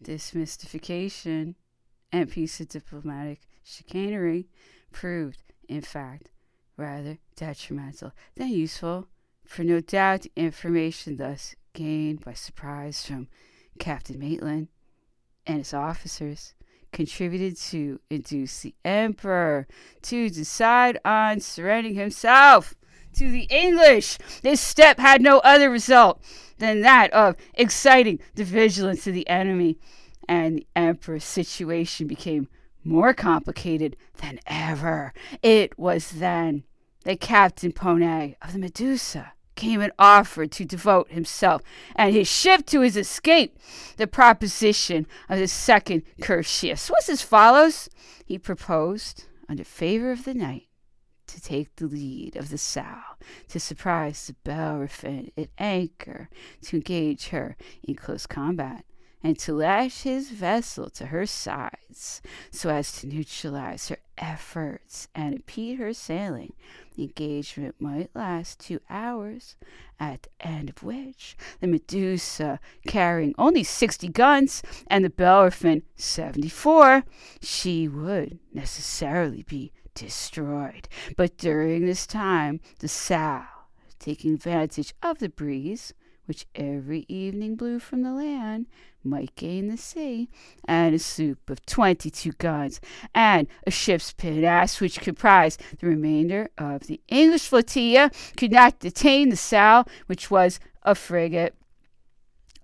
This mystification and piece of diplomatic chicanery proved, in fact, rather detrimental than useful, for no doubt the information thus gained by surprise from Captain Maitland and his officers contributed to induce the Emperor to decide on surrendering himself to the English. This step had no other result than that of exciting the vigilance of the enemy, and the Emperor's situation became more complicated than ever. It was then that Captain Ponée of the Medusa came and offered to devote himself and his ship to his escape. The proposition of the second Curtius was as follows. He proposed, under favor of the night, to take the lead of the Saale, to surprise the Bellerophon at anchor, to engage her in close combat, and to lash his vessel to her sides so as to neutralize her efforts and impede her sailing. The engagement might last two hours, at the end of which the Medusa, carrying only 60 guns and the Bellerophon 74, she would necessarily be destroyed. But during this time, the Saale, taking advantage of the breeze, which every evening blew from the land, might gain the sea, and a sloop of 22 guns, and a ship's pinnace, which comprised the remainder of the English flotilla, could not detain the Saale, which was a frigate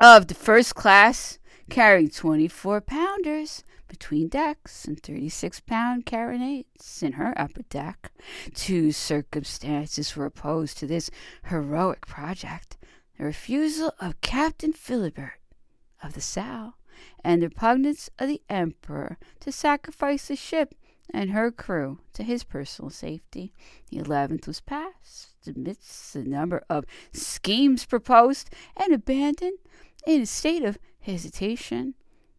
of the first class, carrying 24 pounders between decks and 36 pound carronades in her upper deck. Two circumstances were opposed to this heroic project the refusal of Captain Philibert of the Saale, and the repugnance of the Emperor to sacrifice the ship and her crew to his personal safety. The eleventh was passed amidst the number of schemes proposed and abandoned in a state of hesitation,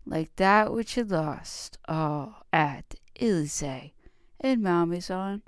like that which had lost all at Elysee and Malmaison.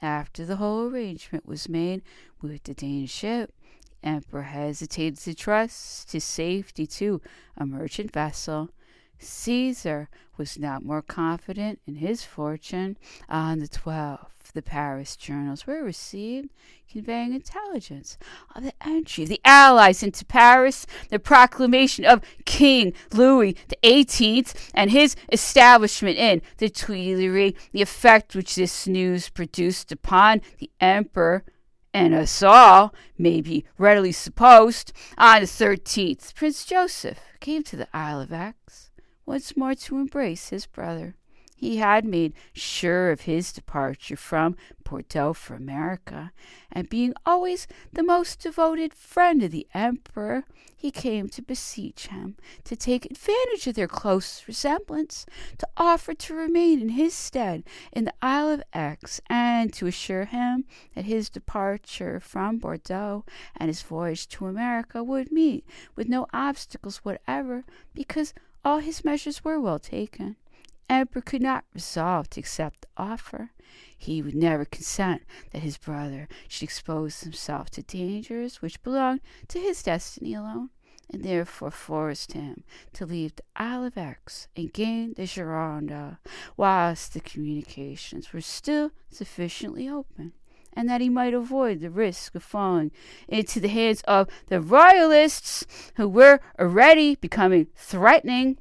After the whole arrangement was made with the Danish ship, the Emperor hesitated to trust his safety to a merchant vessel. Caesar was not more confident in his fortune. On the 12th, the Paris journals were received conveying intelligence of the entry of the Allies into Paris, the proclamation of King Louis XVIII, and his establishment in the Tuileries, the effect which this news produced upon the Emperor and us all may be readily supposed, on the 13th, Prince Joseph came to the Isle of Aix once more to embrace his brother. He had made sure of his departure from Bordeaux for America, and being always the most devoted friend of the Emperor, he came to beseech him to take advantage of their close resemblance, to offer to remain in his stead in the Isle of Aix, and to assure him that his departure from Bordeaux and his voyage to America would meet with no obstacles whatever, because all his measures were well taken. Emperor could not resolve to accept the offer. He would never consent that his brother should expose himself to dangers which belonged to his destiny alone, and therefore forced him to leave the Isle of Aix and gain the Gironde whilst the communications were still sufficiently open and that he might avoid the risk of falling into the hands of the royalists who were already becoming threatening